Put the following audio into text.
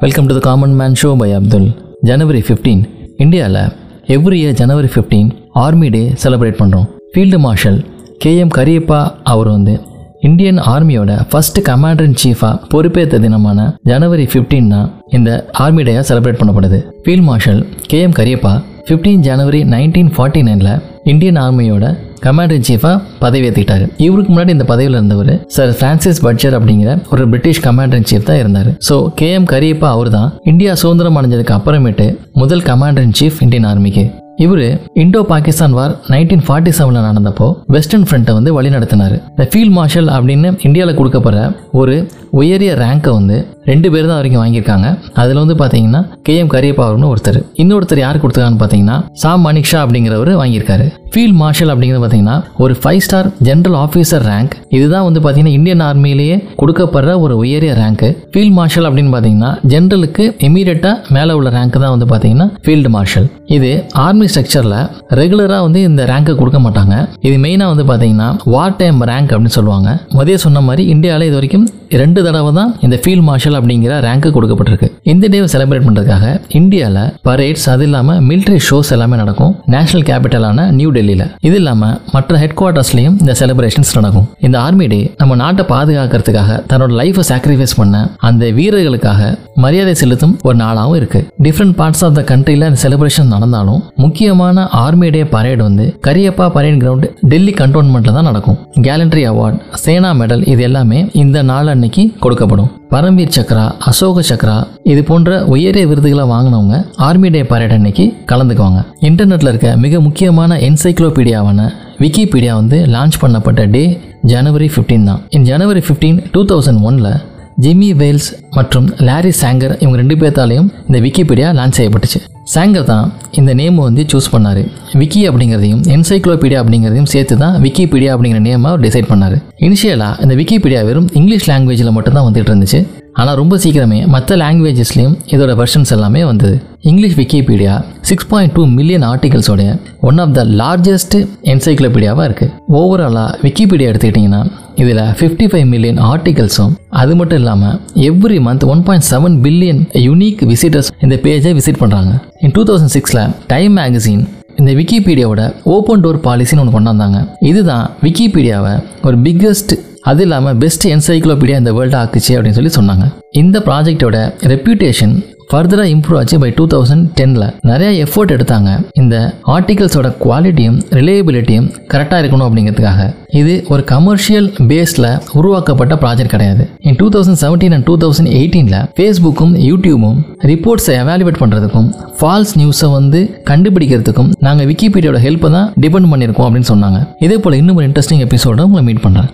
Welcome to the common man show by Abdul January fifteen இந்தியாவில் every year January fifteen army day celebrate பண்ணுறோம் field marshal KM Cariappa அவர் வந்து Indian ஆர்மியோட first commander in சீஃபாக பொறுப்பேற்ற தினமான ஜனவரி 15 தான் இந்த ஆர்மி டேயாக செலிப்ரேட் பண்ணப்படுது. Field marshal KM Cariappa 15 January nineteen forty நைனில் இந்தியன் ஆர்மியோட கமாண்டர் சீஃபாக பதவி பதவியேற்றுக்கிட்டாரு இவருக்கு முன்னாடி இந்த பதவியில் இருந்தவர் சார் பிரான்சிஸ் பட்ஜர் அப்படிங்கிற ஒரு பிரிட்டிஷ் கமாண்டர் சீஃப் தான் இருந்தார். ஸோ கேஎம் கரியப்பா அவர் தான் இந்தியா சுதந்திரம் அடைஞ்சதுக்கு அப்புறமேட்டு முதல் கமாண்டர் சீஃப் இந்தியன் ஆர்மிக்கு இவர் Indo Pakistan war nineteen forty செவனில் நடந்தப்போ வெஸ்டர்ன் ஃப்ரண்ட்டை வந்து வழி நடத்தினார். இந்த ஃபீல்ட் மார்ஷல் அப்படின்னு இந்தியாவில் கொடுக்கப்படுற ஒரு உயரிய ரேங்கை வந்து ரெண்டு பேர் தான் வரைக்கும் வாங்கியிருக்காங்க. அதில் வந்து பார்த்தீங்கன்னா கேஎம் கரியப்பா அவர்னு ஒருத்தர். இன்னொருத்தர் யார் கொடுத்துருக்கான்னு பார்த்தீங்கன்னா சாம் மணிக்ஷா அப்படிங்கிறவர் வாங்கியிருக்காரு. ஃபீல்ட் மார்ஷல் அப்படிங்கிறது பார்த்தீங்கன்னா ஒரு five star general officer rank இதுதான் வந்து பார்த்தீங்கன்னா இந்தியன் ஆர்மியிலேயே கொடுக்கப்படுற ஒரு உயரிய ரேங்க்கு ஃபீல்ட் மார்ஷல் அப்படின்னு பார்த்தீங்கன்னா ஜென்ரலுக்கு இமீடியட்டாக மேலே உள்ள ரேங்க் தான் வந்து பார்த்தீங்கன்னா ஃபீல்டு மார்ஷல் இது ஆர்மி ஸ்ட்ரக்சரில் ரெகுலராக வந்து இந்த ரேங்க்கை கொடுக்க மாட்டாங்க. இது மெயினாக வந்து பார்த்தீங்கன்னா வார் டைம் ரேங்க் அப்படின்னு சொல்லுவாங்க. மதிய சொன்ன மாதிரி இந்தியாவில் இது வரைக்கும் ரெண்டு தடவை தான் இந்த ஃபீல்ட் மார்ஷல் அப்படிங்கிற ரேங்க்கு கொடுக்கப்பட்டிருக்கு. இந்த டேவை செலிப்ரேட் பண்ணுறதுக்காக இந்தியாவில் பரேட்ஸ் அது இல்லாமல் மிலிட்ரி ஷோஸ் எல்லாமே நடக்கும். நேஷனல் கேபிட்டலான நியூ டெல்லியில் இது இல்லாமல் மற்ற ஹெட் குவார்ட்டர்ஸ்லையும் இந்த செலிப்ரேஷன்ஸ் நடக்கும். இந்த ஆர்மி டே நம்ம நாட்டை பாதுகாக்கிறதுக்காக தன்னோட லைஃபை சாக்ரிஃபைஸ் பண்ண அந்த வீரர்களுக்காக மரியாதை செலுத்தும் ஒரு நாளாகவும் இருக்கு. டிஃப்ரெண்ட் பார்ட்ஸ் ஆஃப் த கண்ட்ரியில் அந்த செலிப்ரேஷன் நடந்தாலும் முக்கியமான ஆர்மி டே பரேட் வந்து கரியப்பா பரேட் கிரவுண்ட் டெல்லி கண்டோன்மெண்ட்ல தான் நடக்கும். கேலண்ட்ரி அவார்ட் சேனா மெடல் இது எல்லாமே இந்த நாள் அன்னைக்கு கொடுக்கப்படும். பரம்வீர் சக்ரா அசோக சக்ரா இது போன்ற உயரிய விருதுகளை வாங்கினவங்க ஆர்மி டே பரேட் அன்னைக்கு கலந்துக்குவாங்க. இன்டர்நெட்ல இருக்க மிக முக்கியமான என்சைக்ளோபீடியாவான விக்கிபீடியா வந்து லான்ச் பண்ணப்பட்ட டே ஜனவரி 15 தான். இன் ஜனவரி 15 டூ தௌசண்ட் ஒனில் ஜிம்மி வேல்ஸ் மற்றும் லாரி சாங்கர் இவங்க ரெண்டு பேர்த்தாலையும் இந்த விக்கிபீடியா லான்ச் செய்யப்பட்டுச்சு. சாங்கர் தான் இந்த நேம் வந்து சூஸ் பண்ணார். விக்கி அப்படிங்கிறதையும் என்சைக்ளோபீடியா அப்படிங்கிறதையும் சேர்த்து தான் விக்கிபீடியா அப்படிங்கிற நேமை அவர் டிசைட் பண்ணார். இனிஷியலாக இந்த விக்கிபீடியா வெறும் இங்கிலீஷ் லாங்குவேஜில் மட்டும்தான் வந்துட்டு இருந்துச்சு. ஆனால் ரொம்ப சீக்கிரமே மற்ற லாங்குவேஜஸ்லேயும் இதோட வெர்ஷன்ஸ் எல்லாமே வந்தது. English Wikipedia six point two million ஆர்டிகல்ஸோடைய one of the largest என்சைக்ளோபீடியாவாக இருக்குது ஓவராலாக விக்கிபீடியா எடுத்துக்கிட்டிங்கன்னா இதில் ஃபிஃப்டி ஃபைவ் மில்லியன் ஆர்டிகல்ஸும் அது மட்டும் இல்லாமல் every month one point seven billion unique visitors இந்த பேஜை விசிட் பண்ணுறாங்க இன் டூ தௌசண்ட் சிக்ஸில் டைம் மேகசின் இந்த விக்கிபீடியாவோட ஓப்பன் டோர் பாலிசின்னு ஒன்று கொண்டு வந்தாங்க இதுதான் விக்கிபீடியாவை ஒரு பிக்கஸ்ட் அது இல்லாமல் பெஸ்ட் என்சைக்ளோபீடியா இந்த வேர்ல்டு ஆக்குச்சு அப்படின்னு சொல்லி சொன்னாங்க. இந்த ப்ராஜெக்டோட ரெப்யூட்டேஷன் ஃபர்தராக இம்ப்ரூவ் ஆச்சு பை டூ தௌசண்ட் டெனில் நிறைய எஃபோர்ட் எடுத்தாங்க. இந்த ஆர்டிகல்ஸோட குவாலிட்டியும் ரிலேபிலிட்டியும் கரெக்டாக இருக்கணும் அப்படிங்கிறதுக்காக. இது ஒரு கமர்ஷியல் பேஸில் உருவாக்கப்பட்ட ப்ராஜெக்ட் கிடையாது. In two thousand seventeen and two thousand எயிட்டீனில் ஃபேஸ்புக்கும் யூடியூபும் ரிப்போர்ட்ஸை எவாலுவேட் பண்ணுறதுக்கும் ஃபால்ஸ் நியூஸை வந்து கண்டுபிடிக்கிறதுக்கும் நாங்கள் விக்கிபீடியாவோட ஹெல்ப்பை தான் டிபெண்ட் பண்ணியிருக்கோம் அப்படின்னு சொன்னாங்க. இதே போல் இன்னும் ஒரு இன்ட்ரெஸ்டிங் எபிசோட உங்களை மீட் பண்ணுறேன்